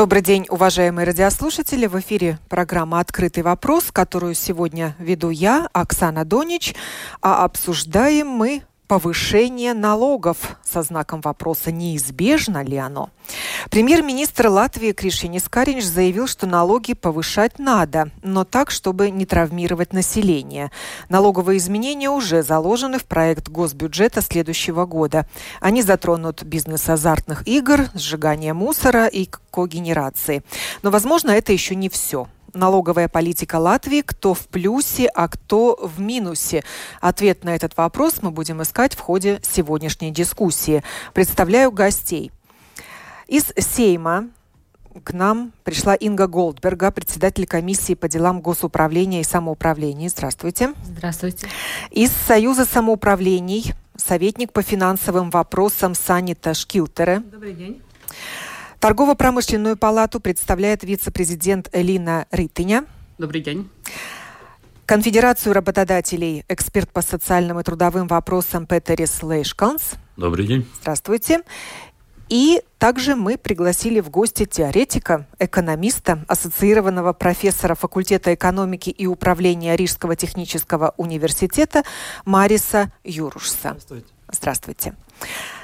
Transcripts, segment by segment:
Добрый день, уважаемые радиослушатели. В эфире программа «Открытый вопрос», которую сегодня веду я, Оксана Донич. А обсуждаем мы повышение налогов со знаком вопроса, неизбежно ли оно. Премьер-министр Латвии Кришинис Каринч заявил, что налоги повышать надо, но так, чтобы не травмировать население. Налоговые изменения уже заложены в проект госбюджета следующего года. Они затронут бизнес азартных игр, сжигание мусора и когенерации. Но, возможно, это еще не все налоговая политика Латвии, кто в плюсе, а кто в минусе? Ответ на этот вопрос мы будем искать в ходе сегодняшней дискуссии. Представляю гостей. Из Сейма к нам пришла Инга Голдберга, председатель комиссии по делам госуправления и самоуправления. Здравствуйте. Здравствуйте. Из Союза самоуправлений советник по финансовым вопросам Санита Шкилтере. Добрый день. Торгово-промышленную палату представляет вице-президент Элина Рытыня. Добрый день. Конфедерацию работодателей, эксперт по социальным и трудовым вопросам Петерис Лейшканс. Добрый день. Здравствуйте. И также мы пригласили в гости теоретика, экономиста, ассоциированного профессора факультета экономики и управления Рижского технического университета Мариса Юрушса. Здравствуйте. Здравствуйте.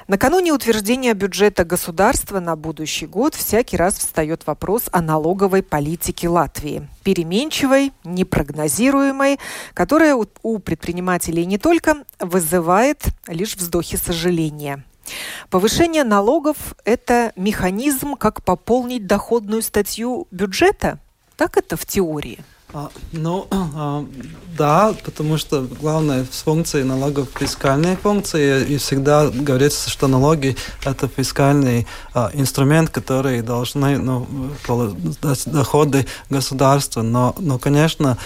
Накануне утверждения бюджета государства на будущий год всякий раз встает вопрос о налоговой политике Латвии. Переменчивой, непрогнозируемой, которая у предпринимателей не только вызывает лишь вздохи сожаления. Повышение налогов – это механизм, как пополнить доходную статью бюджета? Так это в теории? А, ну, а, да, потому что главная функция налогов фискальная функция, и всегда говорится, что налоги это фискальный а, инструмент, который должны ну, доходы государства. Но, но конечно,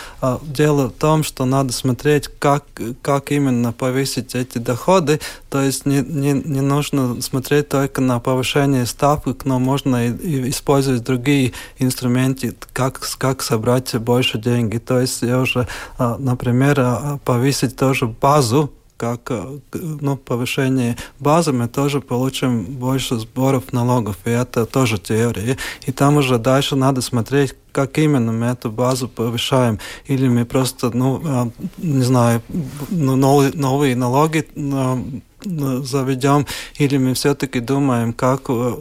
дело в том, что надо смотреть, как, как именно повысить эти доходы. То есть не, не, не нужно смотреть только на повышение ставок, но можно и, и использовать другие инструменты, как, как собрать больше деньги. То есть я уже, а, например, а, повысить тоже базу как а, ну, повышение базы, мы тоже получим больше сборов налогов. И это тоже теория. И там уже дальше надо смотреть, как именно мы эту базу повышаем. Или мы просто, ну, не знаю, ну, новые, налоги заведем, или мы все-таки думаем, как э,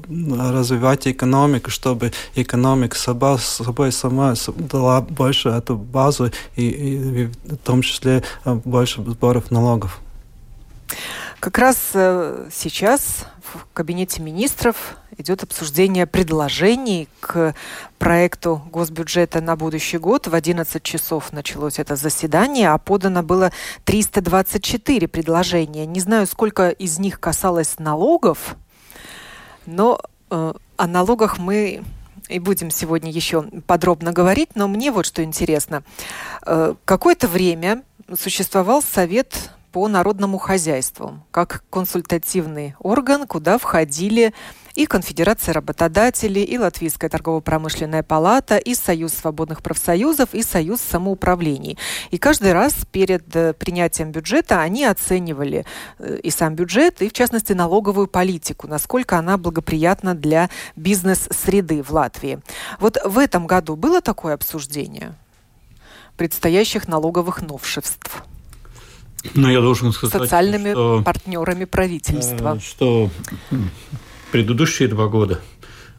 развивать экономику, чтобы экономика сама, собой сама дала больше эту базу и, и в том числе э, больше сборов налогов. Как раз э, сейчас в кабинете министров идет обсуждение предложений к проекту госбюджета на будущий год. В 11 часов началось это заседание, а подано было 324 предложения. Не знаю, сколько из них касалось налогов, но э, о налогах мы и будем сегодня еще подробно говорить, но мне вот что интересно. Э, какое-то время существовал совет по народному хозяйству, как консультативный орган, куда входили и Конфедерация работодателей, и Латвийская торгово-промышленная палата, и Союз свободных профсоюзов, и Союз самоуправлений. И каждый раз перед э, принятием бюджета они оценивали э, и сам бюджет, и в частности налоговую политику, насколько она благоприятна для бизнес-среды в Латвии. Вот в этом году было такое обсуждение предстоящих налоговых новшеств? Ну, я должен сказать, социальными что, партнерами правительства. Э, что предыдущие два года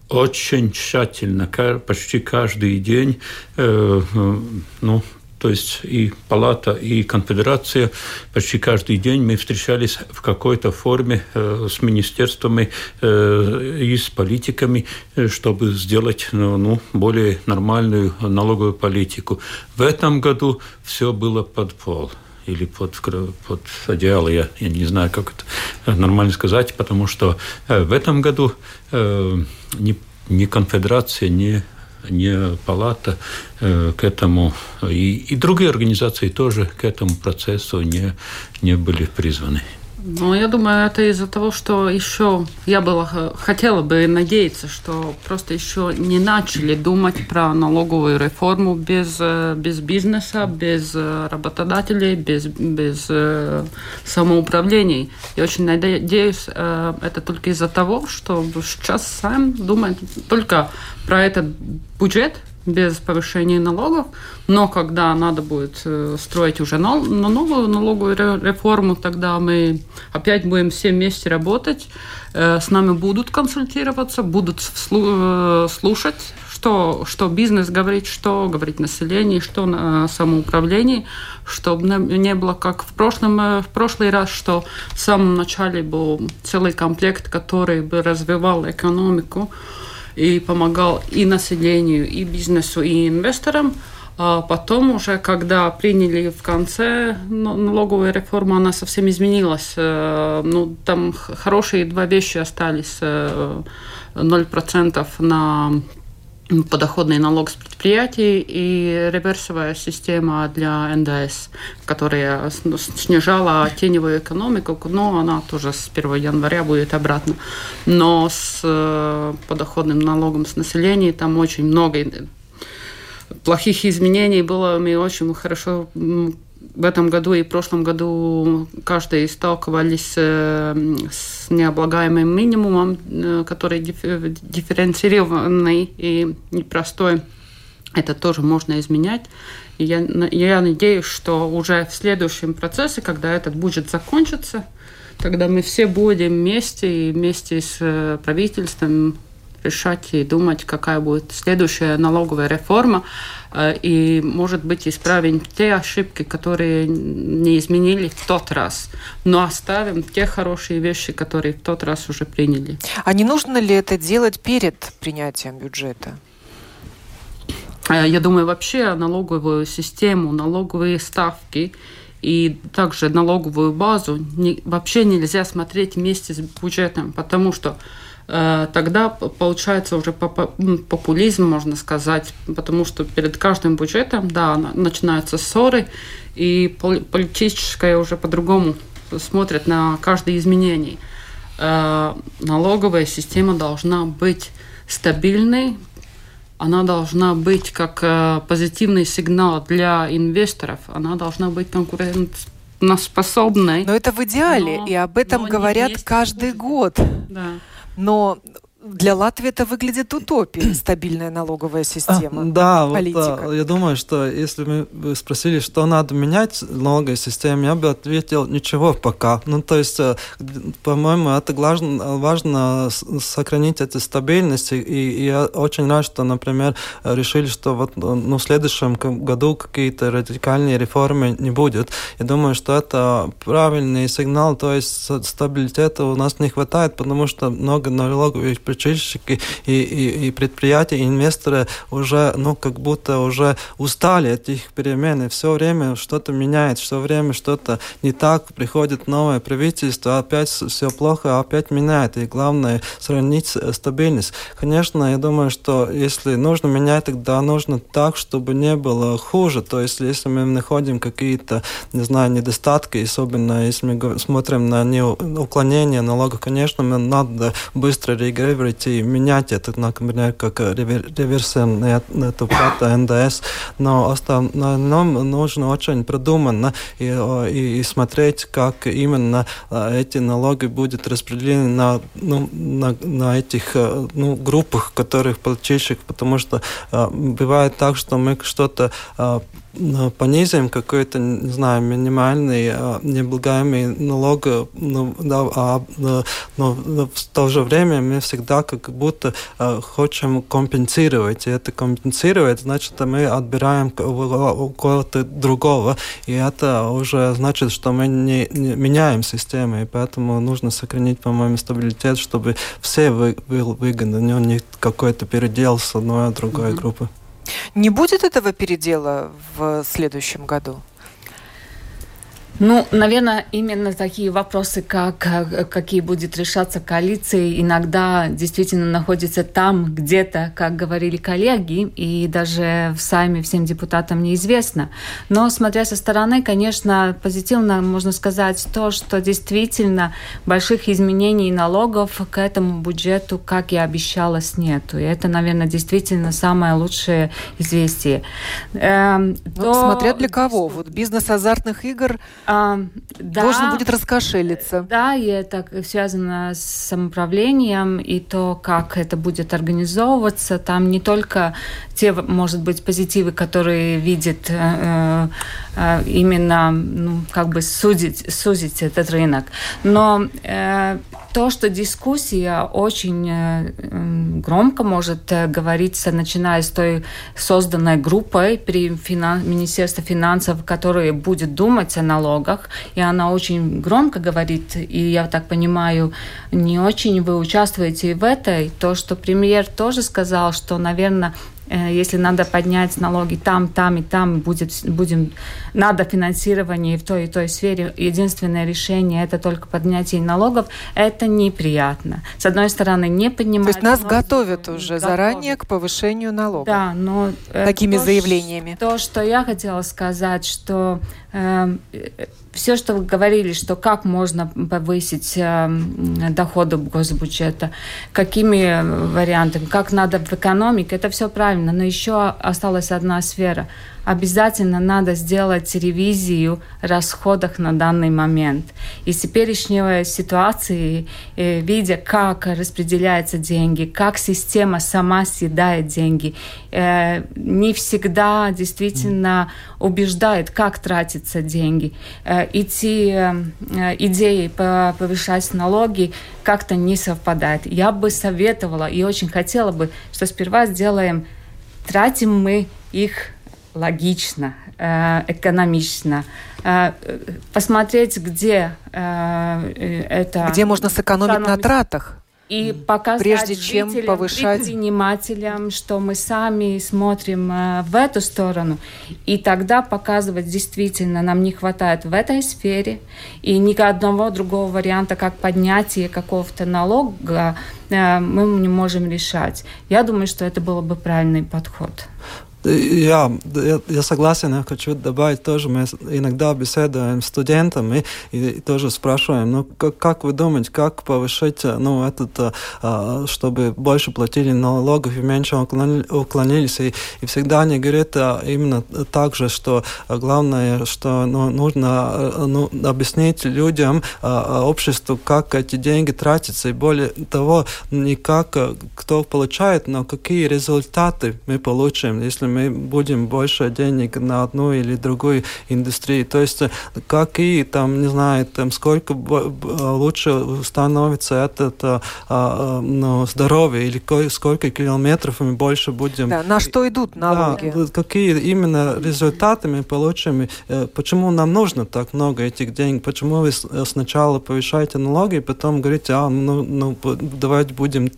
очень тщательно, почти каждый день, э, э, ну, то есть и палата, и конфедерация, почти каждый день мы встречались в какой-то форме с министерствами и с политиками, чтобы сделать ну, ну, более нормальную налоговую политику. В этом году все было под пол или под, под одеяло, я, я не знаю, как это нормально сказать, потому что э, в этом году э, ни, ни конфедерация, ни не палата э, к этому, и, и другие организации тоже к этому процессу не, не были призваны. Ну, я думаю, это из-за того, что еще я была, хотела бы надеяться, что просто еще не начали думать про налоговую реформу без, э, без бизнеса, без э, работодателей, без, без э, самоуправлений. Я очень надеюсь, это только из-за того, что сейчас сам думает только про этот бюджет, без повышения налогов, но когда надо будет э, строить уже новую налоговую реформу, тогда мы опять будем все вместе работать, э, с нами будут консультироваться, будут э, слушать, что, что бизнес говорит, что говорит население, что на самоуправлении, чтобы не было как в прошлом в прошлый раз, что в самом начале был целый комплект, который бы развивал экономику, и помогал и населению, и бизнесу, и инвесторам. А потом уже, когда приняли в конце налоговую реформу, она совсем изменилась. Э, ну, там хорошие два вещи остались. 0% э, на подоходный налог с предприятий и реверсовая система для НДС, которая снижала теневую экономику, но она тоже с 1 января будет обратно. Но с э, подоходным налогом с населения там очень много плохих изменений было. Мы очень хорошо в этом году и в прошлом году каждый сталкивались э, с необлагаемым минимумом, э, который дифференцированный и непростой. Это тоже можно изменять. И я, я надеюсь, что уже в следующем процессе, когда этот будет закончится, тогда мы все будем вместе и вместе с э, правительством решать и думать, какая будет следующая налоговая реформа, э, и, может быть, исправим те ошибки, которые не изменили в тот раз, но оставим те хорошие вещи, которые в тот раз уже приняли. А не нужно ли это делать перед принятием бюджета? Э, я думаю, вообще налоговую систему, налоговые ставки и также налоговую базу не, вообще нельзя смотреть вместе с бюджетом, потому что тогда получается уже популизм, можно сказать, потому что перед каждым бюджетом, да, начинаются ссоры, и политическое уже по-другому смотрят на каждое изменение. Э, налоговая система должна быть стабильной, она должна быть как э, позитивный сигнал для инвесторов, она должна быть конкурентоспособной. Но это в идеале, но, и об этом говорят каждый год. Да. Но для Латвии это выглядит утопией, стабильная налоговая система. А, да, политика. вот, я думаю, что если вы спросили, что надо менять в налоговой системе, я бы ответил, ничего пока. Ну, то есть, э, по-моему, это важно, важно сохранить эту стабильность, и, и я очень рад, что, например, решили, что вот ну, в следующем году какие-то радикальные реформы не будет. Я думаю, что это правильный сигнал, то есть стабилитета у нас не хватает, потому что много налоговых предприимчивки и, и, и предприятия, и инвесторы уже, ну, как будто уже устали от этих перемен, и все время что-то меняет, все время что-то не так, приходит новое правительство, опять все плохо, опять меняет, и главное сохранить стабильность. Конечно, я думаю, что если нужно менять, тогда нужно так, чтобы не было хуже, то есть если мы находим какие-то, не знаю, недостатки, особенно если мы смотрим на уклонение налогов, конечно, надо быстро реагировать выбрать менять это, например, как реверсивная эту плату НДС, но остальном нужно очень продуманно и, и, и смотреть, как именно эти налоги будут распределены на, ну, на, на этих ну, группах, которых плательщик, потому что бывает так, что мы что-то понизим какой-то, не знаю, минимальный э, необлагаемый налог, ну, да, а, но, но в то же время мы всегда как будто э, хотим компенсировать. И это компенсировать, значит, мы отбираем у кого-то другого. И это уже значит, что мы не, не меняем систему. И поэтому нужно сохранить, по-моему, стабилитет, чтобы все вы, был выгодны, не какой-то передел с одной а другой mm-hmm. группы. Не будет этого передела в следующем году? Ну, наверное, именно такие вопросы, как какие будет решаться коалиции, иногда действительно находятся там где-то, как говорили коллеги, и даже в сами всем депутатам неизвестно. Но смотря со стороны, конечно, позитивно можно сказать то, что действительно больших изменений налогов к этому бюджету, как я обещалась, нету. И это, наверное, действительно самое лучшее известие. Эм, ну, то... Смотря для кого. Вот бизнес азартных игр а, да, будет раскошелиться. Да, и это связано с самоуправлением и то, как это будет организовываться. Там не только те, может быть, позитивы, которые видит э, э, именно, ну, как бы судить, сузить этот рынок, но э, то, что дискуссия очень э, громко может э, говориться, начиная с той созданной группой при финан... Министерстве финансов, которая будет думать о налогах, и она очень громко говорит, и я так понимаю, не очень вы участвуете в этой, то, что премьер тоже сказал, что, наверное, если надо поднять налоги там, там и там, будет, будем, надо финансирование в той и той сфере, единственное решение это только поднятие налогов, это неприятно. С одной стороны, не поднимать... То есть нас готовят уже готовят. заранее к повышению налогов? Да, но... Такими то, заявлениями. То, что я хотела сказать, что э, все, что вы говорили, что как можно повысить э, доходы госбюджета, какими вариантами, как надо в экономике, это все правильно, но еще осталась одна сфера – обязательно надо сделать ревизию расходов на данный момент. И с теперешней ситуации, э, видя, как распределяются деньги, как система сама съедает деньги, э, не всегда действительно убеждает, как тратятся деньги. Э, идеи повышать налоги как-то не совпадают. Я бы советовала и очень хотела бы, что сперва сделаем, тратим мы их логично, э, экономично, э, посмотреть, где э, это... Где можно сэкономить на тратах. И показать прежде чем повышать предпринимателям, что мы сами смотрим в эту сторону, и тогда показывать действительно нам не хватает в этой сфере, и ни одного другого варианта, как поднятие какого-то налога, мы не можем решать. Я думаю, что это был бы правильный подход. Я, я, я согласен, я хочу добавить тоже, мы иногда беседуем с студентами и, и тоже спрашиваем, ну как, как вы думаете, как повышать, ну этот, а, чтобы больше платили налогов и меньше уклонились, и, и всегда они говорят а, именно так же, что главное, что ну, нужно ну, объяснить людям, а, обществу, как эти деньги тратятся, и более того, не как кто получает, но какие результаты мы получим, если мы будем больше денег на одну или другую индустрию. То есть э, какие там, не знаю, там сколько лучше становится это а, а, ну, здоровье или сколько километров мы больше будем... Да, на что идут налоги? Да, какие именно результаты мы получим, э, почему нам нужно так много этих денег, почему вы э, сначала повышаете налоги, потом говорите, а, ну, ну давайте будем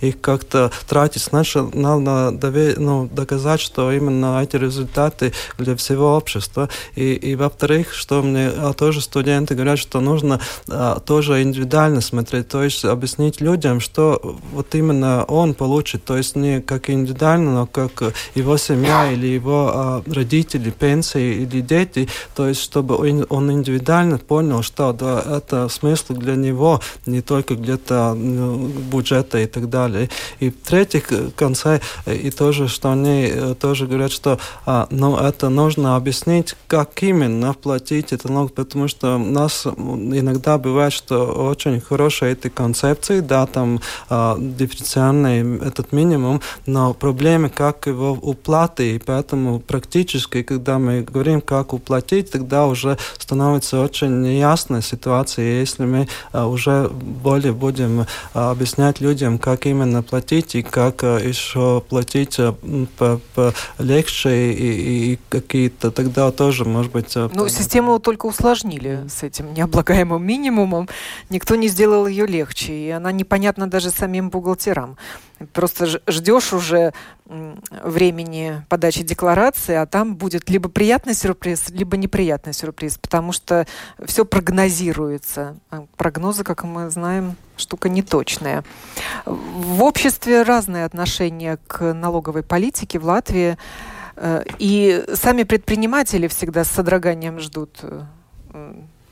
их как-то тратить. Значит, надо ну, доказать, что именно эти результаты для всего общества. И, и во-вторых, что мне а, тоже студенты говорят, что нужно а, тоже индивидуально смотреть, то есть объяснить людям, что вот именно он получит, то есть не как индивидуально, но как его семья или его а, родители, пенсии или дети, то есть чтобы он, индивидуально понял, что да, это смысл для него, не только где-то ну, бюджета и так далее. И в-третьих, в конце, и тоже, что они э, тоже говорят, что а, ну, это нужно объяснить, как именно платить этот налог, потому что у нас иногда бывает, что очень хорошие эти концепции, да, там а, дифференциальный этот минимум, но проблемы, как его уплаты, и поэтому практически, когда мы говорим, как уплатить, тогда уже становится очень неясная ситуация, если мы а, уже более будем а, объяснять людям, как именно платить и как а, еще платить а, по, по легче и, и какие-то тогда тоже, может быть... Э, ну, систему только усложнили с этим необлагаемым минимумом. Никто не сделал ее легче, и она непонятна даже самим бухгалтерам. Просто ждешь уже времени подачи декларации, а там будет либо приятный сюрприз, либо неприятный сюрприз, потому что все прогнозируется. А прогнозы, как мы знаем, штука неточная. В обществе разные отношения к налоговой политике в Латвии. Э, и сами предприниматели всегда с содроганием ждут э,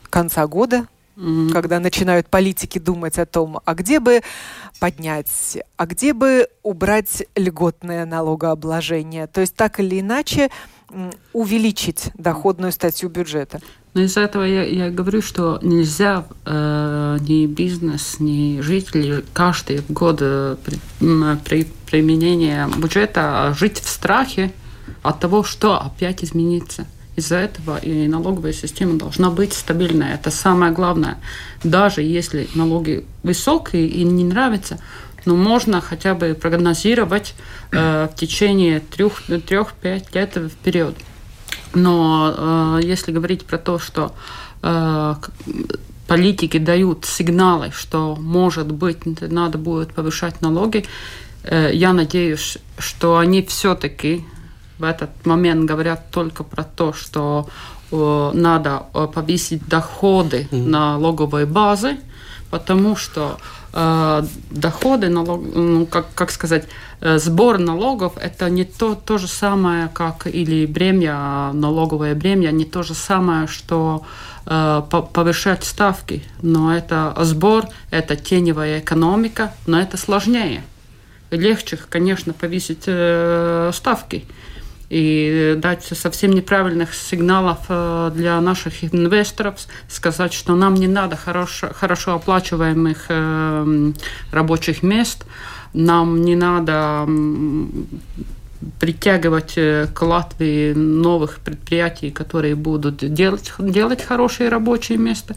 конца года, mm-hmm. когда начинают политики думать о том, а где бы поднять, а где бы убрать льготное налогообложение. То есть так или иначе увеличить доходную статью бюджета. Но из-за этого я, я говорю, что нельзя э, ни бизнес, ни жители каждый год э, при, при применении бюджета жить в страхе от того, что опять изменится. Из-за этого и налоговая система должна быть стабильная. Это самое главное. Даже если налоги высокие и не нравятся, но можно хотя бы прогнозировать э, в течение трех-пять лет вперед. Но э, если говорить про то, что э, политики дают сигналы, что, может быть, надо будет повышать налоги, э, я надеюсь, что они все-таки в этот момент говорят только про то, что э, надо э, повысить доходы mm-hmm. налоговой базы, потому что э, доходы, налог, ну, как, как сказать, э, сбор налогов это не то, то же самое, как или бремя, налоговое бремя, не то же самое, что э, повышать ставки. Но это сбор, это теневая экономика, но это сложнее. Легче, конечно, повысить э, ставки и дать совсем неправильных сигналов э, для наших инвесторов, сказать, что нам не надо хорошо, хорошо оплачиваемых э, рабочих мест, нам не надо притягивать э, к Латвии новых предприятий, которые будут делать, делать хорошие рабочие места,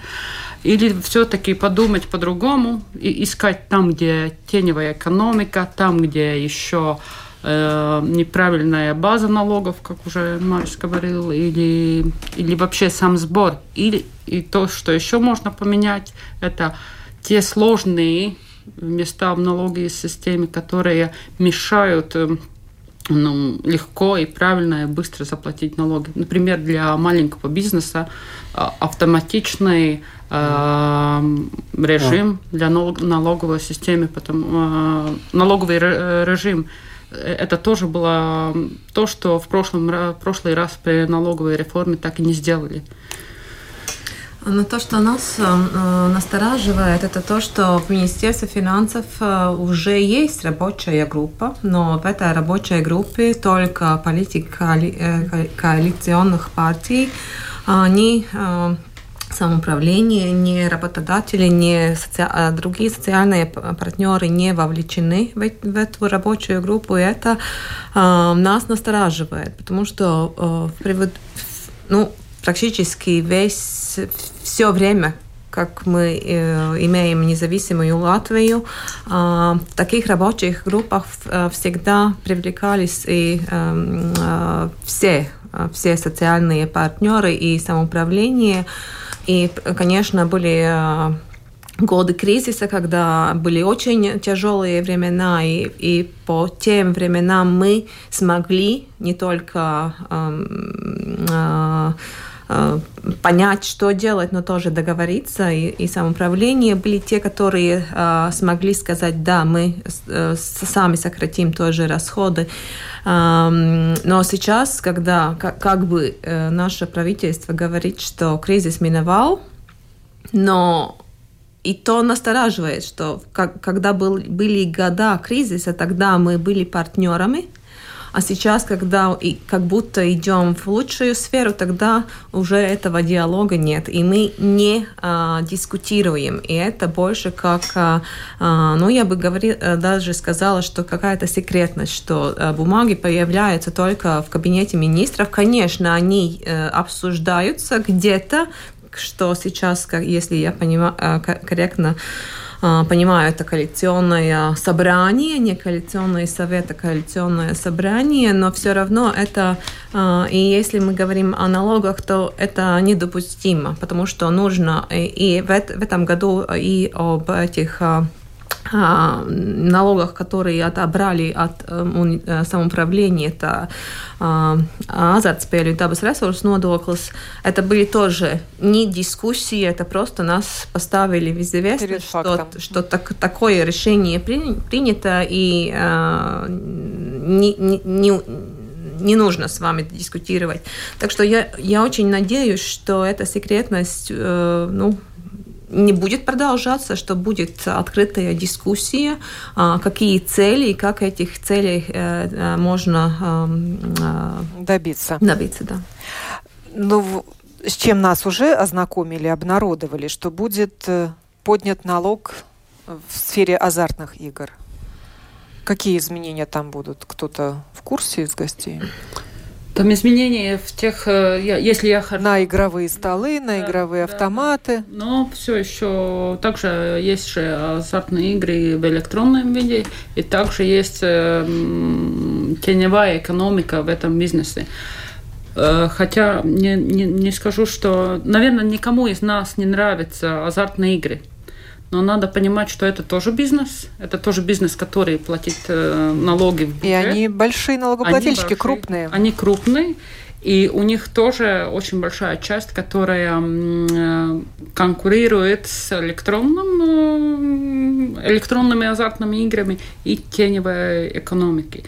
или все-таки подумать по-другому и искать там, где теневая экономика, там, где еще э, неправильная база налогов, как уже Марис говорил, или, или вообще сам сбор. Или и то, что еще можно поменять, это те сложные места в налоговой системе, которые мешают э, ну, легко и правильно и быстро заплатить налоги. Например, для маленького бизнеса э, автоматичный э, режим для налоговой системы, потому, э, налоговый режим это тоже было то, что в прошлом, прошлый раз при налоговой реформе так и не сделали. Но то, что нас э, настораживает, это то, что в Министерстве финансов э, уже есть рабочая группа, но в этой рабочей группе только политики коали, коалиционных партий, они э, самоуправление, ни работодатели, ни соци... А другие социальные партнеры не вовлечены в, в эту рабочую группу, и это э, нас настораживает, потому что э, ну, практически весь все время, как мы э, имеем независимую Латвию, э, в таких рабочих группах э, всегда привлекались и э, э, все, все социальные партнеры и самоуправление. И, конечно, были э, годы кризиса, когда были очень тяжелые времена, и, и по тем временам мы смогли не только э, э, э, понять, что делать, но тоже договориться. И, и самоуправление были те, которые э, смогли сказать, да, мы э, сами сократим тоже расходы. Э, но сейчас, когда как, как бы э, наше правительство говорит, что кризис миновал, но и то настораживает, что как, когда был, были года кризиса, тогда мы были партнерами, а сейчас, когда и как будто идем в лучшую сферу, тогда уже этого диалога нет. И мы не а, дискутируем. И это больше как, а, а ну, я бы говорила, э, даже сказала, что какая-то секретность, что а, бумаги появляются только в кабинете министров. Конечно, они а, обсуждаются где-то, что сейчас, если я понимаю, корректно понимаю, это коалиционное собрание, не коалиционный совет, а коалиционное собрание, но все равно это, а, и если мы говорим о налогах, то это недопустимо, потому что нужно и в этом году и об этих а, а, налогах, которые отобрали от э, самоуправления, это а, азартспēļu и dabas ресурсу нодoklis, это были тоже не дискуссии, это просто нас поставили в известность, что, что так, такое решение принято, и а, не, не, не не нужно с вами дискутировать. Так что я, я очень надеюсь, что эта секретность э, ну, не будет продолжаться, что будет открытая дискуссия, а, какие цели и как этих целей э, э, можно эм, добиться. Добиться, да. Ну, с чем нас уже ознакомили, обнародовали, что будет э, поднят налог в сфере азартных игр. Какие изменения там будут? Кто-то в курсе из гостей? Там изменения в тех, э, если я на игровые столы, на да, игровые да, автоматы. Но все еще также есть же азартные игры в электронном виде, и также есть э, теневая экономика в этом бизнесе. Э, хотя не, не, не скажу, что, наверное, никому из нас не нравятся азартные игры. Но надо понимать, что это тоже бизнес. Это тоже бизнес, который платит э, налоги в бюджет. И они большие налогоплательщики, они большие, крупные. Они крупные. И у них тоже очень большая часть, которая э, конкурирует с электронным, э, электронными азартными играми и теневой экономикой.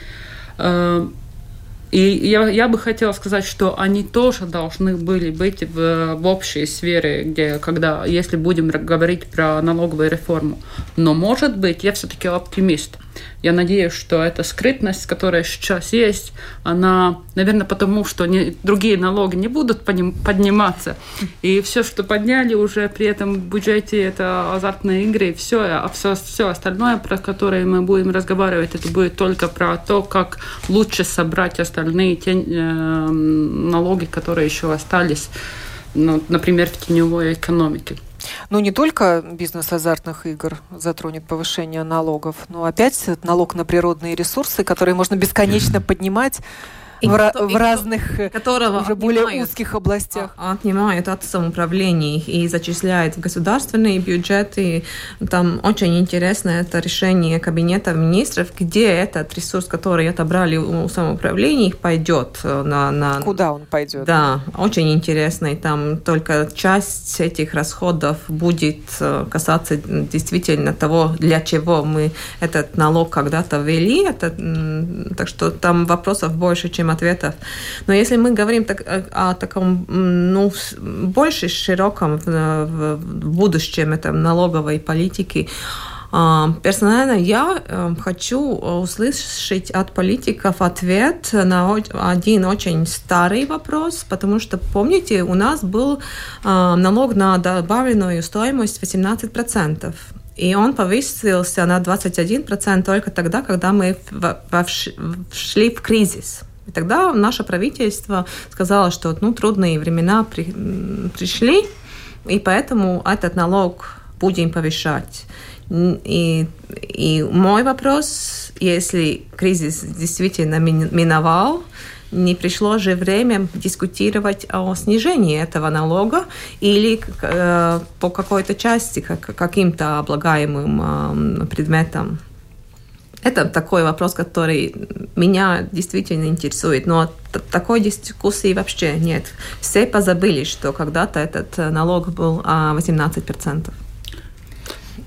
И я, я бы хотела сказать, что они тоже должны были быть в, в общей сфере, где, когда, если будем говорить про налоговую реформу. Но, может быть, я все-таки оптимист. Я надеюсь, что эта скрытность, которая сейчас есть, она, наверное, потому что не, другие налоги не будут подниматься. И все, что подняли уже при этом в бюджете, это азартные игры, и все, а все, все остальное, про которое мы будем разговаривать, это будет только про то, как лучше собрать остальные те, э, налоги, которые еще остались, ну, например, в теневой экономике. Ну, не только бизнес азартных игр затронет повышение налогов, но опять налог на природные ресурсы, которые можно бесконечно поднимать и в, кто, в разных, э, которого уже более узких областях. А, отнимают от самоуправлений и зачисляют в государственные бюджеты. Там очень интересно это решение Кабинета министров, где этот ресурс, который отобрали у самоуправлений, пойдет э, на, на... Куда он пойдет? Да, очень интересно. И там только часть этих расходов будет э, касаться действительно того, для чего мы этот налог когда-то ввели. Это, так что там вопросов больше, чем ответов. Но если мы говорим так, э, о таком, ну, больше широком в, в будущем этом налоговой политики, а, Персонально я э, хочу услышать от политиков ответ на один очень старый вопрос, потому что, помните, у нас был а, налог на добавленную стоимость 18%. И он повысился на 21% только тогда, когда мы вошли в кризис. И тогда наше правительство сказало, что ну, трудные времена при, пришли, и поэтому этот налог будем повышать. И, и мой вопрос, если кризис действительно миновал, не пришло же время дискутировать о снижении этого налога или э, по какой-то части, как, каким-то облагаемым э, предметам? Это такой вопрос, который меня действительно интересует. Но такой дискуссии вообще нет. Все позабыли, что когда-то этот э, налог был 18%.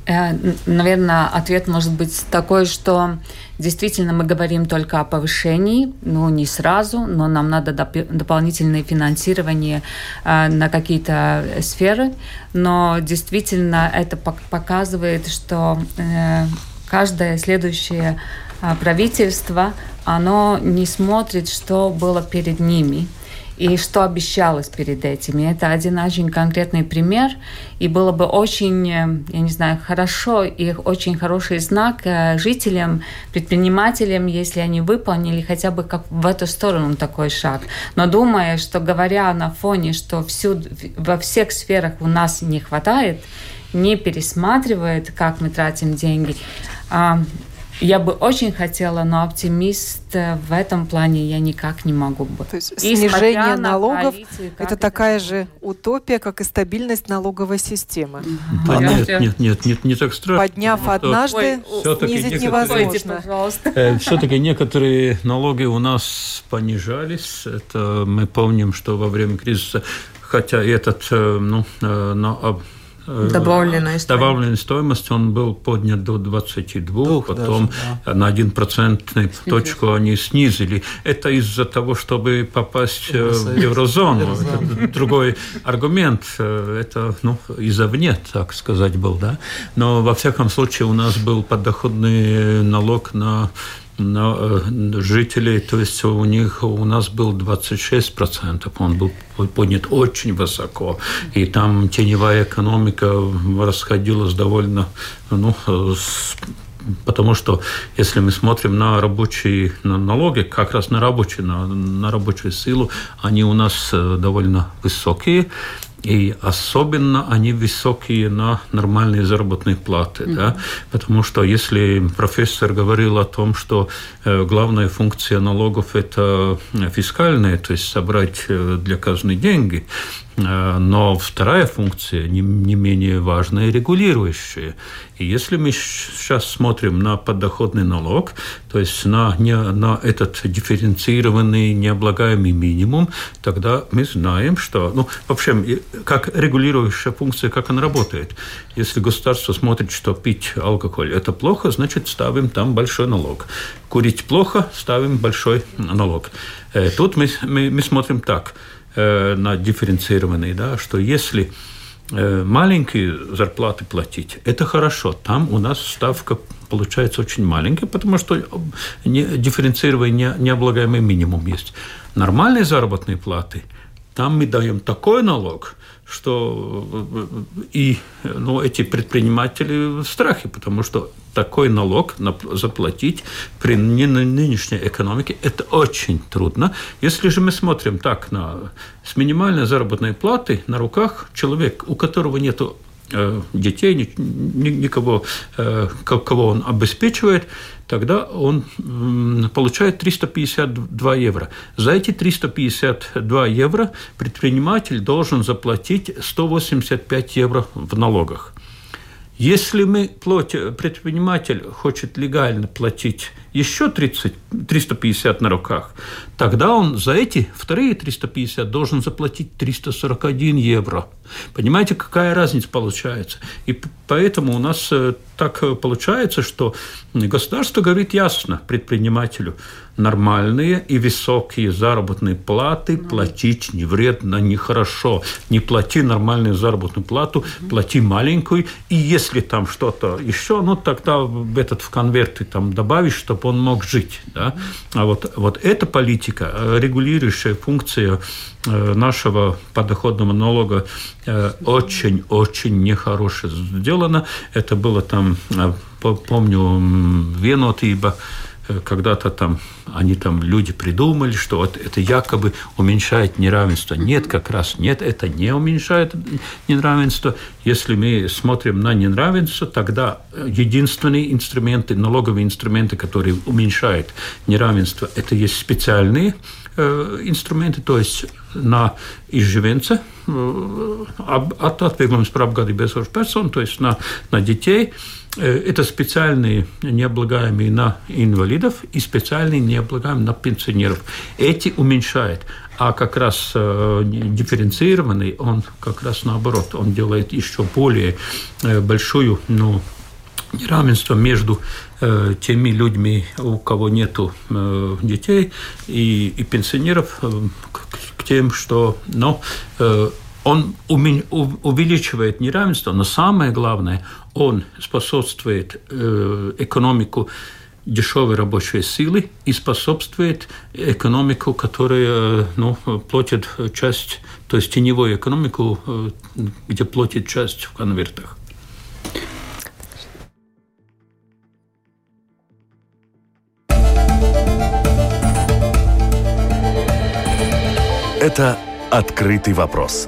Э, Наверное, ответ может быть такой, что действительно мы говорим только о повышении, ну не сразу, но нам надо доп- дополнительное финансирование э, на какие-то сферы, но действительно это показывает, что э, каждое следующее а, правительство, оно не смотрит, что было перед ними и что обещалось перед этими. Это один очень конкретный пример, и было бы очень, э, я не знаю, хорошо и очень хороший знак э, жителям, предпринимателям, если они выполнили хотя бы как в эту сторону такой шаг. Но думая, что говоря на фоне, что всюду, во всех сферах у нас не хватает, не пересматривает, как мы тратим деньги, Я бы очень хотела, но оптимист в этом плане я никак не могу быть. То есть снижение налогов – это такая же утопия, как и стабильность налоговой системы. Да, нет, нет, нет, нет, не так страшно. Подняв однажды, снизить невозможно. Э, Все-таки некоторые налоги у нас понижались. Это мы помним, что во время кризиса, хотя этот, э, ну, э, на Э, добавленная стоимость. Добавленная стоимость, он был поднят до 22, Дух потом даже, да. на 1 процентную точку они снизили. Это из-за того, чтобы попасть э, в еврозону. Это другой аргумент. Э, это ну, извне, так сказать, был. Да? Но во всяком случае у нас был подоходный налог на на э, жителей, то есть у них у нас был 26%, он был поднят очень высоко, и там теневая экономика расходилась довольно, ну, с Потому что если мы смотрим на рабочие налоги, как раз на рабочие, на, на рабочую силу, они у нас э, довольно высокие. И особенно они высокие на нормальные заработные платы. Mm-hmm. Да? Потому что если профессор говорил о том, что э, главная функция налогов – это фискальная, то есть собрать э, для казны деньги, Э, но вторая функция не, не менее важная – регулирующая. И если мы сейчас смотрим на подоходный налог, то есть на, не, на этот дифференцированный необлагаемый минимум, тогда мы знаем, что, ну, в общем, как регулирующая функция, как она работает. Если государство смотрит, что пить алкоголь – это плохо, значит, ставим там большой налог. Курить плохо – ставим большой налог. Э, тут мы, мы, мы смотрим так – Э, на дифференцированный, да, что если э, маленькие зарплаты платить, это хорошо. Там у нас ставка получается очень маленькая, потому что не, дифференцированный не, необлагаемый минимум есть. Нормальные заработные платы, там мы даем такой налог, что и ну, эти предприниматели в страхе, потому что такой налог заплатить при нынешней экономике – это очень трудно. Если же мы смотрим так на с минимальной заработной платы на руках человек, у которого нет э, детей, никого, э, кого он обеспечивает, тогда он получает 352 евро. За эти 352 евро предприниматель должен заплатить 185 евро в налогах. Если мы платим, предприниматель хочет легально платить еще 30, 350 на руках, тогда он за эти вторые 350 должен заплатить 341 евро. Понимаете, какая разница получается? И поэтому у нас э, так получается, что государство говорит ясно предпринимателю – нормальные и высокие заработные платы mm. платить не вредно, не хорошо. Не плати нормальную заработную плату, mm. плати маленькую. И если там что-то еще, ну тогда в этот в конверт ты там добавишь, чтобы он мог жить. Да? А вот, вот эта политика, э, регулирующая функция э, нашего подоходного налога очень-очень нехорошо сделана. Это было там, э, помню, Венотиба, Э, когда-то там они там люди придумали, что вот это якобы уменьшает неравенство. Нет, как раз нет, это не уменьшает неравенство. Если мы смотрим на неравенство, тогда единственные инструменты, налоговые инструменты, которые уменьшают неравенство, это есть специальные э, инструменты, то есть на изживенца, э, от atvieglojumus par apgādību esošu personu, то есть на, на детей, Э, это специальные необлагаемые на инвалидов и специальные необлагаемые на пенсионеров. Эти уменьшает. А как раз э, дифференцированный, он как раз наоборот, он делает еще более э, большую ну, неравенство между э, теми людьми, у кого нет э, детей, и, и пенсионеров, э, к, к тем, что ну, э, он увеличивает неравенство, но самое главное, он способствует э, экономику дешевой рабочей силы и способствует экономику, которая ну, платит часть, то есть теневую экономику, э, где платит часть в конвертах. Это «Открытый вопрос»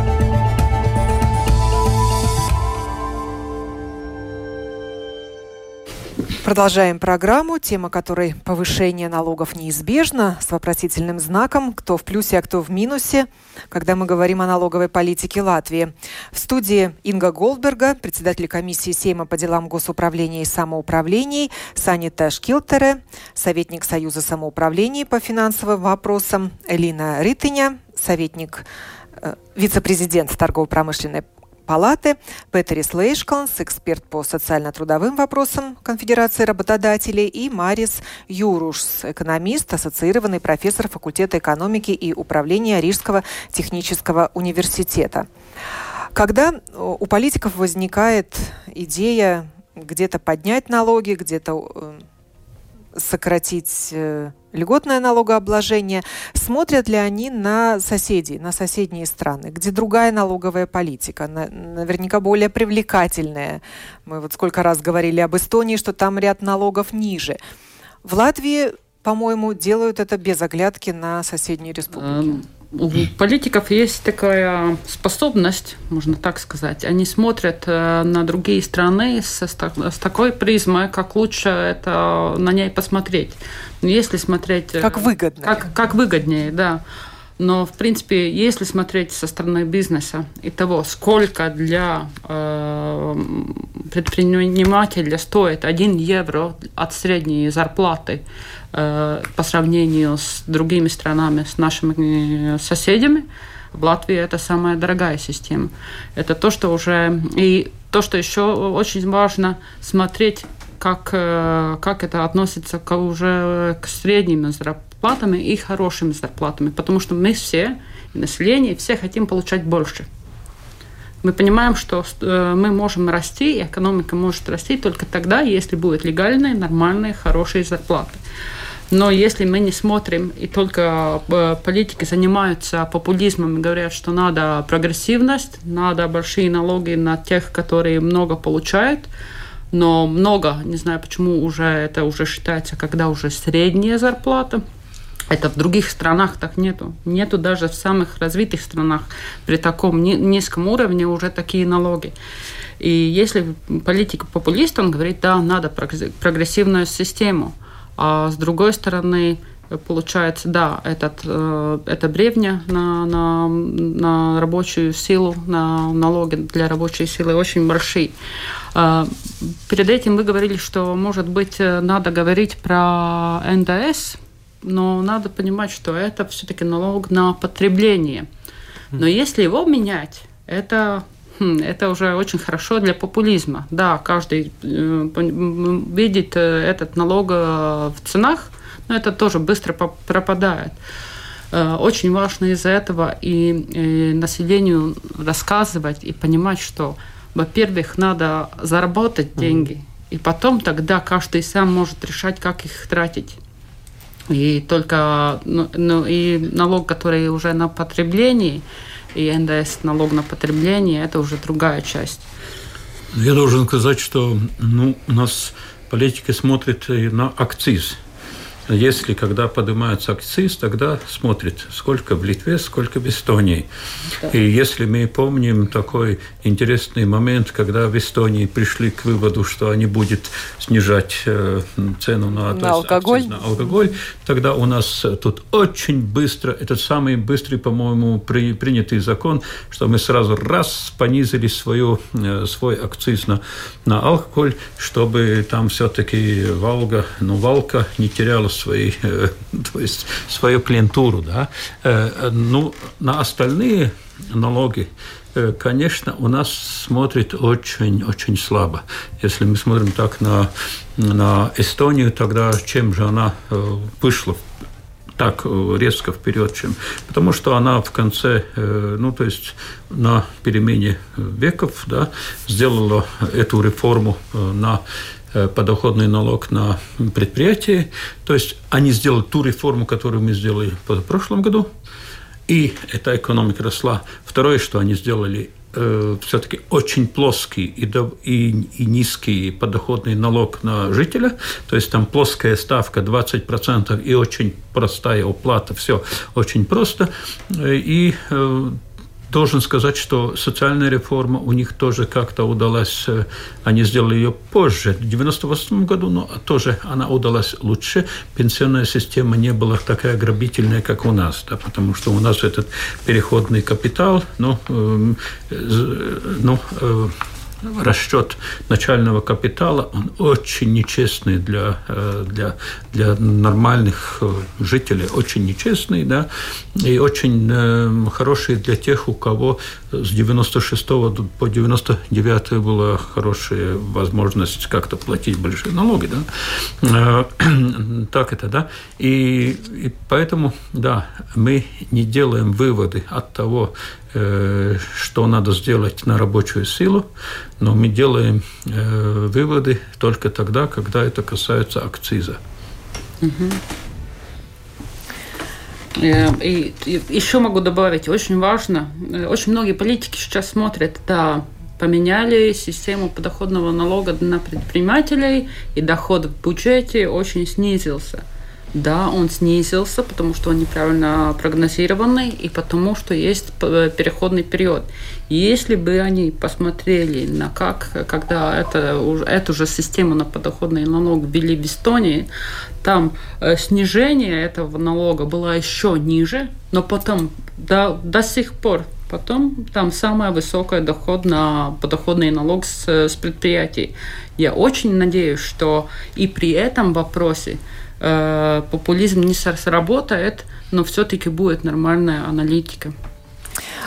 Продолжаем программу, тема которой повышение налогов неизбежно, с вопросительным знаком, кто в плюсе, а кто в минусе, когда мы говорим о налоговой политике Латвии. В студии Инга Голдберга, председатель комиссии Сейма по делам госуправления и самоуправлений, Санита Шкилтере, советник Союза самоуправления по финансовым вопросам, Элина Ритыня, советник э, вице-президент торгово-промышленной палаты, Петерис Лейшкалнс, эксперт по социально-трудовым вопросам Конфедерации работодателей, и Марис Юрушс, экономист, ассоциированный профессор факультета экономики и управления Рижского технического университета. Когда у политиков возникает идея где-то поднять налоги, где-то э, сократить э, льготное налогообложение, смотрят ли они на соседей, на соседние страны, где другая налоговая политика, наверняка более привлекательная. Мы вот сколько раз говорили об Эстонии, что там ряд налогов ниже. В Латвии, по-моему, делают это без оглядки на соседние республики. У политиков есть такая способность, можно так сказать. Они смотрят э, на другие страны с, с такой призмой, как лучше это на ней посмотреть. Если смотреть... Как выгодно. Как, как выгоднее, да. Но, в принципе, если смотреть со стороны бизнеса и того, сколько для э, предпринимателя стоит 1 евро от средней зарплаты э, по сравнению с другими странами, с нашими соседями, в Латвии это самая дорогая система. Это то, что уже... И то, что еще очень важно смотреть, как, э, как это относится к, уже к средним зарплатам и хорошими зарплатами, потому что мы все, население, все хотим получать больше. Мы понимаем, что э, мы можем расти, и экономика может расти только тогда, если будут легальные, нормальные, хорошие зарплаты. Но если мы не смотрим, и только э, политики занимаются популизмом и говорят, что надо прогрессивность, надо большие налоги на тех, которые много получают, но много, не знаю почему уже это уже считается, когда уже средняя зарплата – это в других странах так нету. Нету даже в самых развитых странах при таком низком уровне уже такие налоги. И если политик популист, он говорит, да, надо прогрессивную систему. А с другой стороны, получается, да, этот, э, это бревня на, на, на рабочую силу, на налоги для рабочей силы очень большие. А, перед этим вы говорили, что, может быть, э, надо говорить про НДС, но надо понимать, что это все-таки налог на потребление. Но если его менять, это хм, это уже очень хорошо для популизма. Да, каждый э, видит э, этот налог э, в ценах, но это тоже быстро пропадает. Очень важно из-за этого и населению рассказывать и понимать, что, во-первых, надо заработать деньги, и потом тогда каждый сам может решать, как их тратить. И только ну, ну, и налог, который уже на потребление, и НДС налог на потребление, это уже другая часть. Я должен сказать, что ну, у нас политики смотрят на акциз. Если, когда поднимается акциз, тогда смотрит, сколько в Литве, сколько в Эстонии. Да. И если мы помним такой интересный момент, когда в Эстонии пришли к выводу, что они будут снижать э, цену на, на алкоголь, на алкоголь, тогда у нас тут очень быстро, этот самый быстрый, по-моему, при, принятый закон, что мы сразу раз понизили свою, э, свой акциз на, на алкоголь, чтобы там все-таки Волга, ну, Валка не теряла свои, э, то есть свою клиентуру. Да? Э, ну, на остальные налоги, э, конечно, у нас смотрит очень-очень слабо. Если мы смотрим так на, на Эстонию, тогда чем же она вышла так резко вперед, чем потому что она в конце, ну то есть на перемене веков, да, сделала эту реформу на подоходный налог на предприятие. То есть они сделали ту реформу, которую мы сделали в прошлом году, и эта экономика росла. Второе, что они сделали, э, все-таки очень плоский и, до, и, и низкий подоходный налог на жителя, то есть там плоская ставка 20% и очень простая уплата, все очень просто. И э, должен сказать, что социальная реформа у них тоже как-то удалась, э, они сделали ее позже, в 98 году, но тоже она удалась лучше. Пенсионная система не была такая грабительная, как у нас, да, потому что у нас этот переходный капитал, ну, э, ну э, расчет начального капитала, он очень нечестный для, э, для, для нормальных э, жителей, очень нечестный, да, и очень э, хороший для тех, у кого с 96 по 99 была хорошая возможность как-то платить большие налоги, да, так это, да, и, и поэтому, да, мы не делаем выводы от того, Э, что надо сделать на рабочую силу, но мы делаем э, выводы только тогда, когда это касается акциза. Э, и, и еще могу добавить, очень важно, очень многие политики сейчас смотрят, да, поменяли систему подоходного налога на предпринимателей, и доход в бюджете очень снизился. Да, он снизился, потому что он неправильно прогнозированный и потому что есть переходный период. Если бы они посмотрели на как, когда это, эту же систему на подоходный налог ввели в Эстонии, там э, снижение этого налога было еще ниже, но потом до, до сих пор Потом там самый высокий доход на подоходный налог с, с предприятий. Я очень надеюсь, что и при этом вопросе э, популизм не сработает, но все-таки будет нормальная аналитика.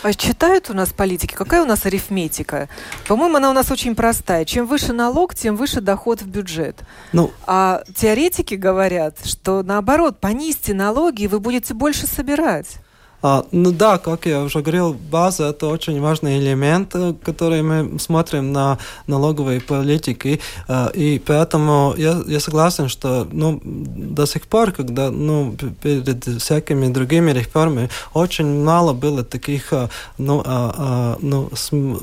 А читают у нас политики? Какая у нас арифметика? По-моему, она у нас очень простая. Чем выше налог, тем выше доход в бюджет. Ну, а теоретики говорят, что наоборот, понизьте налоги, и вы будете больше собирать. А, ну да, как я уже говорил, база это очень важный элемент, э, который мы смотрим на налоговой политике, э, и поэтому я, я согласен, что ну, до сих пор, когда ну, перед всякими другими реформами очень мало было таких э, ну, а, а, ну,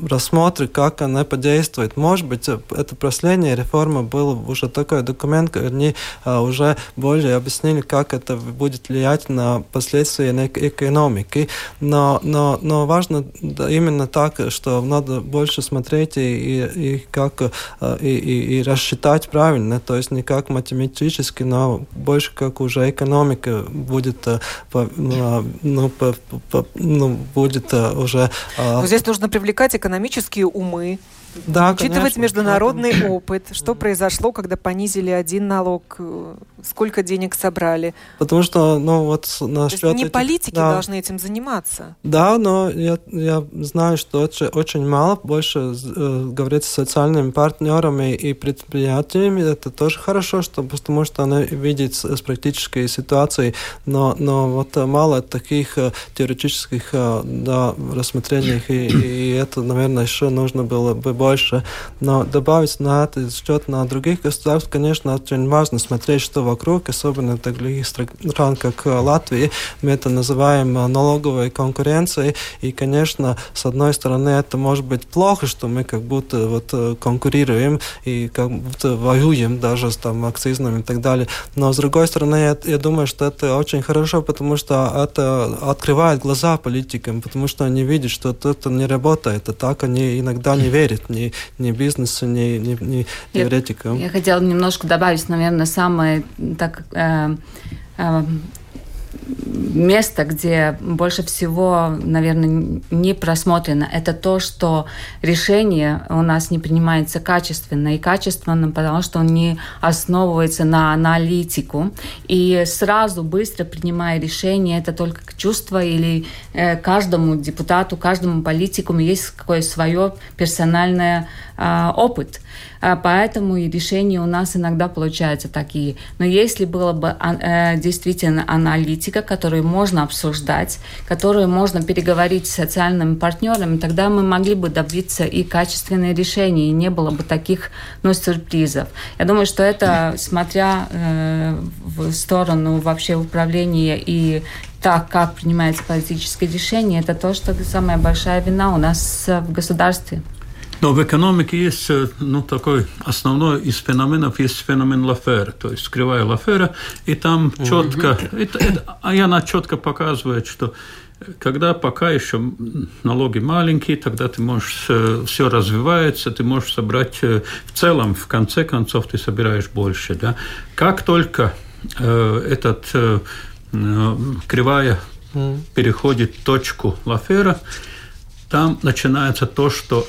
рассмотров, как она подействует. Может быть, это последняя реформа был уже такой документ, они уже более объяснили, как это будет влиять на последствия на экономику экономики, но, но, но важно именно так, что надо больше смотреть и, и, как э, и, и, и рассчитать правильно, то есть не как математически, но больше как уже экономика будет, э, ну, по, по, ну, будет э, уже... Но здесь нужно привлекать экономические умы, да, Учитывать конечно. международный опыт, что произошло, когда понизили один налог, э, сколько денег собрали. Потому что, ну вот насчет... не этих... политики да. должны этим заниматься. Да, но я, я знаю, что очень, очень мало, больше э, говорить с социальными партнерами и предприятиями, это тоже хорошо, что, потому что она видит с, с практической ситуацией, но, но вот мало таких э, теоретических э, да, рассмотрений, и, и это, наверное, еще нужно было бы больше. Но добавить на это счет на других государств, конечно, очень важно смотреть, что вокруг, особенно в таких стран, как Латвия. Мы это называем налоговой конкуренцией. И, конечно, с одной стороны, это может быть плохо, что мы как будто вот конкурируем и как будто воюем даже с там акцизными и так далее. Но с другой стороны, я, я думаю, что это очень хорошо, потому что это открывает глаза политикам, потому что они видят, что это не работает, а так они иногда не верят ни, ни бизнесу, ни, ни, ни теоретикам. Я, я хотела немножко добавить, наверное, самое так э, э, место, где больше всего, наверное, не просмотрено, это то, что решение у нас не принимается качественно. И качественно, потому что он не основывается на аналитику. И сразу, быстро принимая решение, это только чувство или э, каждому депутату, каждому политику есть какое-то свое персональное опыт. А, поэтому и решения у нас иногда получаются такие. Но если было бы а, э, действительно аналитика, которую можно обсуждать, которую можно переговорить с социальными партнерами, тогда мы могли бы добиться и качественные решения, и не было бы таких ну, сюрпризов. Я думаю, что это, смотря э, в сторону вообще управления и так, как принимается политическое решение, это то, что самая большая вина у нас в государстве. Но в экономике есть ну, такой основной из феноменов, есть феномен Лафера, то есть кривая Лафера, и там четко, это, это, и она четко показывает, что Когда пока еще налоги маленькие, тогда ты можешь, э, все развивается, ты можешь собрать э, в целом, в конце концов, ты собираешь больше. Да? Как только э, этот э, э кривая переходит точку Лафера, там начинается то, что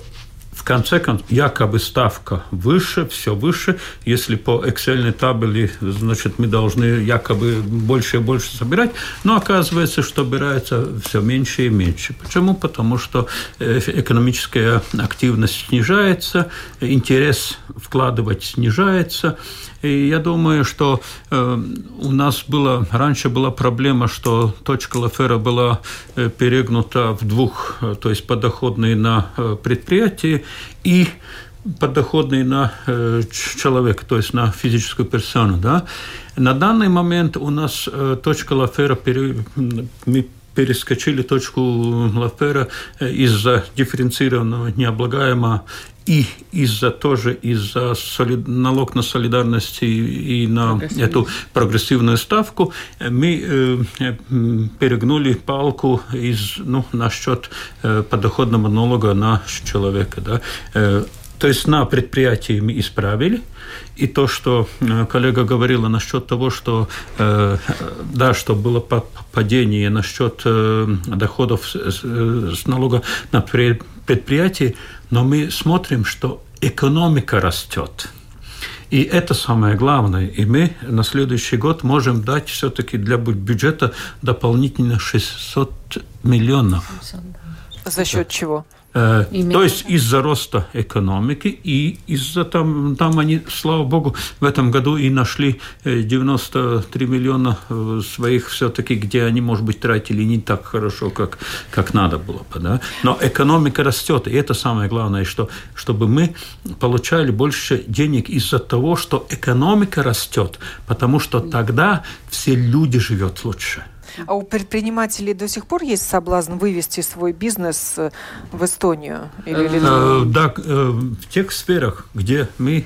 в конце концов, якобы ставка выше, все выше. Если по Excel табели, значит, мы должны якобы больше и больше собирать, но оказывается, что собирается все меньше и меньше. Почему? Потому что э, экономическая активность снижается, интерес вкладывать снижается, и я думаю, что э, у нас было, раньше была проблема, что точка Лафера была э, перегнута в двух, э, то есть подоходные на предприятие и подоходный на э, человека, то есть на физическую персону. Да? На данный момент у нас э, точка Лафера пере, мы перескочили точку Лафера э, из-за дифференцированного необлагаемого и из-за тоже из-за солид... налог на солидарность и, и на эту прогрессивную ставку э, мы э, э, перегнули палку из ну насчет э, подоходного налога на человека да э, то есть на предприятии мы исправили. И то, что э, коллега говорила насчет того, что э, да, что было падение насчет э, доходов с налога на предприятие, но мы смотрим, что экономика растет. И это самое главное. И мы на следующий год можем дать все-таки для бюджета дополнительно 600 миллионов. За счет чего? Именно. То есть из-за роста экономики и из-за там, там они, слава богу, в этом году и нашли 93 э, миллиона своих все-таки, где они, может быть, тратили не так хорошо, как, как надо было бы. Да? Но экономика растет, и это самое главное, что, чтобы мы получали больше денег из-за того, что экономика растет, потому что тогда все люди живут лучше. А у предпринимателей до сих пор есть соблазн вывести свой бизнес э, в Эстонию? Или. Э, да, э, в тех сферах, где мы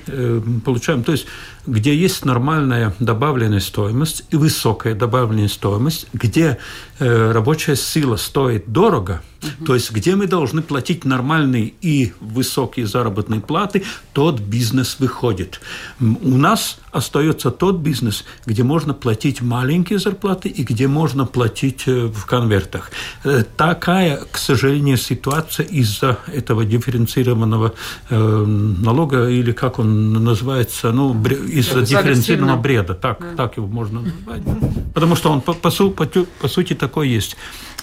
получаем, то есть где есть нормальная добавленная стоимость и высокая добавленная стоимость, где э, рабочая сила стоит дорого, угу. то есть где мы должны платить нормальные и высокие заработные платы, тот бизнес выходит. У нас остается тот бизнес, где можно платить маленькие зарплаты и где можно платить э, в конвертах. Э, такая, к сожалению, ситуация из-за этого дифференцированного э, налога, или как он называется, ну, из-за дифференцированного бреда, так, да. так его можно назвать. Потому что он по, по, по, по сути такой есть.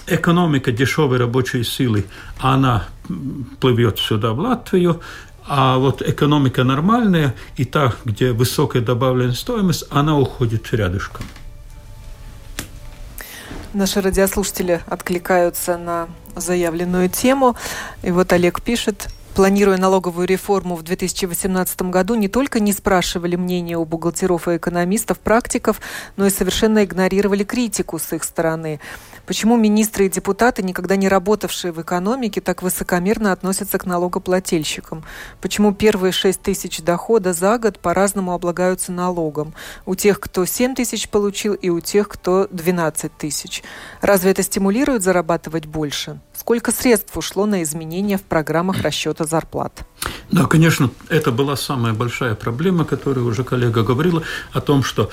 Экономика дешевой рабочей силы, она плывет сюда, в Латвию, а вот экономика нормальная, и та, где высокая добавленная стоимость, она уходит рядышком. Наши радиослушатели откликаются на заявленную тему. И вот Олег пишет, Планируя налоговую реформу в 2018 году, не только не спрашивали мнения у бухгалтеров и экономистов, практиков, но и совершенно игнорировали критику с их стороны. Почему министры и депутаты, никогда не работавшие в экономике, так высокомерно относятся к налогоплательщикам? Почему первые 6 тысяч дохода за год по-разному облагаются налогом? У тех, кто 7 тысяч получил, и у тех, кто 12 тысяч. Разве это стимулирует зарабатывать больше? Сколько средств ушло на изменения в программах расчета зарплат? Да, конечно, это была самая большая проблема, которую уже коллега говорила, о том, что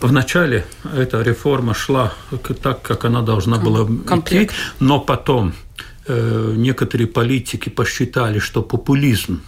Вначале эта реформа шла так, как она должна была Комплект. идти, но потом э, некоторые политики посчитали, что популизм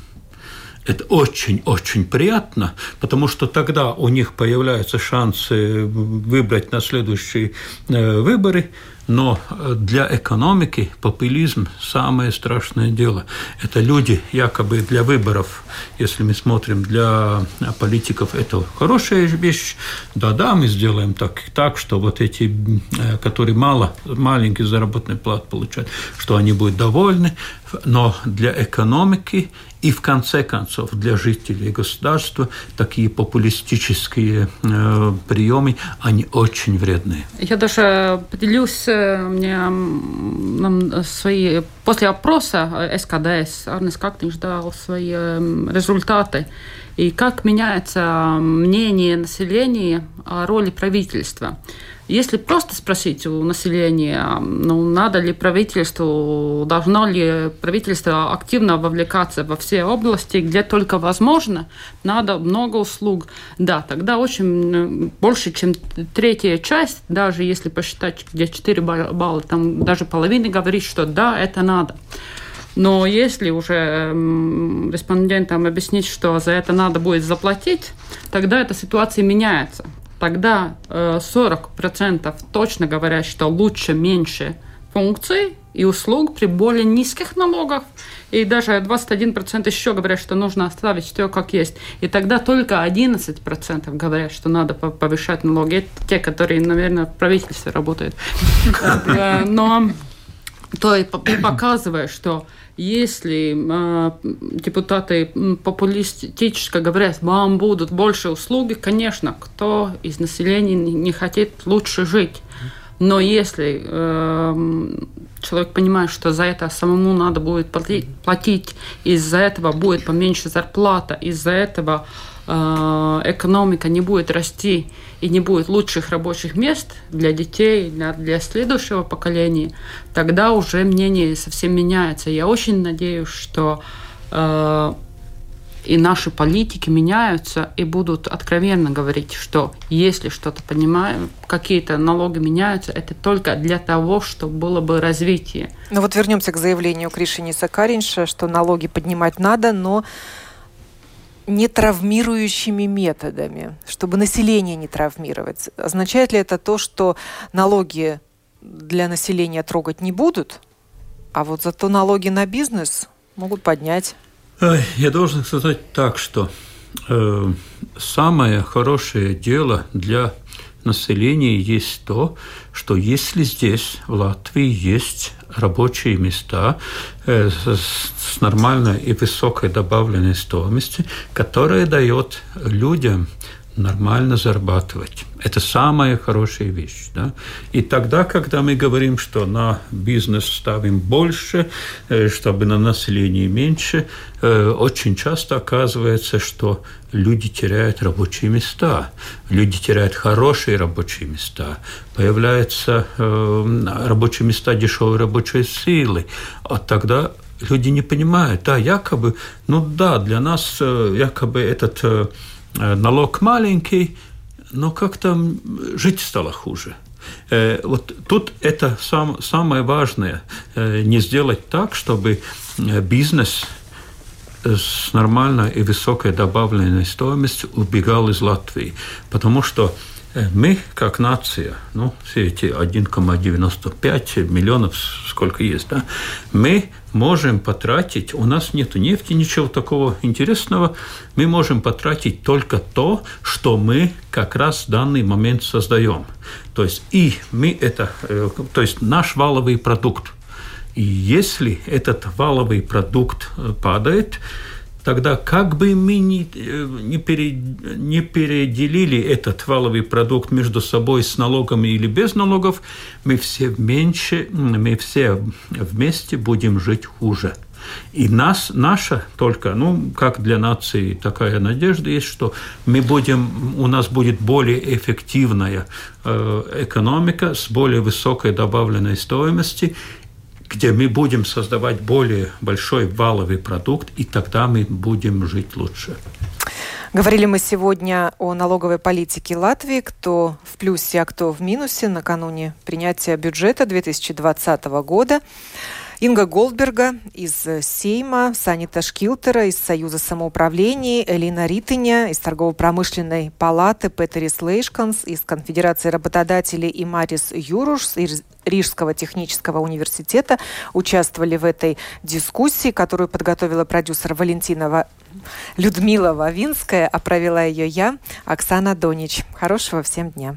это очень-очень приятно, потому что тогда у них появляются шансы выбрать на следующие э, выборы, но э, для экономики популизм – самое страшное дело. Это люди якобы для выборов, если мы смотрим для политиков, это хорошая вещь. Да-да, мы сделаем так, так, что вот эти, э, которые мало, маленький заработный плат получают, что они будут довольны. Но для экономики и в конце концов для жителей государства такие популистические э, приемы, они очень вредные. Я даже поделюсь э, мне нам свои после опроса СКДС Арнес Кактинш дал свои э, результаты и как меняется мнение населения о роли правительства. Если просто спросить у населения, ну, надо ли правительству, должно ли правительство активно вовлекаться во все области, где только возможно, надо много услуг. Да, тогда очень больше, чем третья часть, даже если посчитать, где 4 балла, там даже половина говорит, что да, это надо. Но если уже респондентам объяснить, что за это надо будет заплатить, тогда эта ситуация меняется тогда 40% э, точно говорят, что лучше меньше функций и услуг при более низких налогах. И даже 21% еще говорят, что нужно оставить все как есть. И тогда только 11% говорят, что надо повышать налоги. Это те, которые, наверное, в правительстве работают. Э, но то и показывает, что если э, депутаты популистически говорят, вам будут больше услуги, конечно, кто из населения не хочет лучше жить. Но если э, человек понимает, что за это самому надо будет платить, из-за этого будет поменьше зарплата, из-за этого Э, экономика не будет расти и не будет лучших рабочих мест для детей, для, следующего поколения, тогда уже мнение совсем меняется. Я очень надеюсь, что э, и наши политики меняются и будут откровенно говорить, что если что-то понимаем, какие-то налоги меняются, это только для того, чтобы было бы развитие. Ну вот вернемся к заявлению Кришини Сакаринша, что налоги поднимать надо, но нетравмирующими методами, чтобы население не травмировать. Означает ли это то, что налоги для населения трогать не будут, а вот зато налоги на бизнес могут поднять? Я должен сказать так, что э, самое хорошее дело для населения есть то, что если здесь, в Латвии, есть рабочие места э, с нормальной и высокой добавленной стоимостью, которая дает людям нормально зарабатывать. Это самая хорошая вещь. Да? И тогда, когда мы говорим, что на бизнес ставим больше, э, чтобы на население меньше, э, очень часто оказывается, что люди теряют рабочие места, люди теряют хорошие рабочие места, появляются э, рабочие места дешевой рабочей силы. А тогда люди не понимают, да, якобы, ну да, для нас якобы этот Э, налог маленький, но как-то жить стало хуже. Вот тут это сам, самое важное, не сделать так, чтобы бизнес с нормальной и высокой добавленной стоимостью убегал из Латвии. Потому что мы, как нация, ну, все эти 1,95 миллионов, сколько есть, да, мы можем потратить, у нас нет нефти, ничего такого интересного, мы можем потратить только то, что мы как раз в данный момент создаем. То есть и мы это, э, то есть наш валовый продукт. И если этот валовый продукт э, падает, тогда как бы мы ни, э, не, пере, не переделили этот валовый продукт между собой с налогами или без налогов, мы все меньше, мы все вместе будем жить хуже. И нас, наша только, ну, как для нации такая надежда есть, что мы будем, у нас будет более эффективная э, экономика с более высокой добавленной стоимостью, где мы будем создавать более большой валовый продукт, и тогда мы будем жить лучше. Говорили мы сегодня о налоговой политике Латвии, кто в плюсе, а кто в минусе накануне принятия бюджета 2020 года. Инга Голдберга из Сейма, Санита Шкилтера из Союза самоуправлений, Элина Ритыня из Торгово-промышленной палаты, Петерис Лейшканс из Конфедерации работодателей и Марис Юруш из Рижского технического университета участвовали в этой дискуссии, которую подготовила продюсер Валентина Людмила Вавинская, а провела ее я, Оксана Донич. Хорошего всем дня.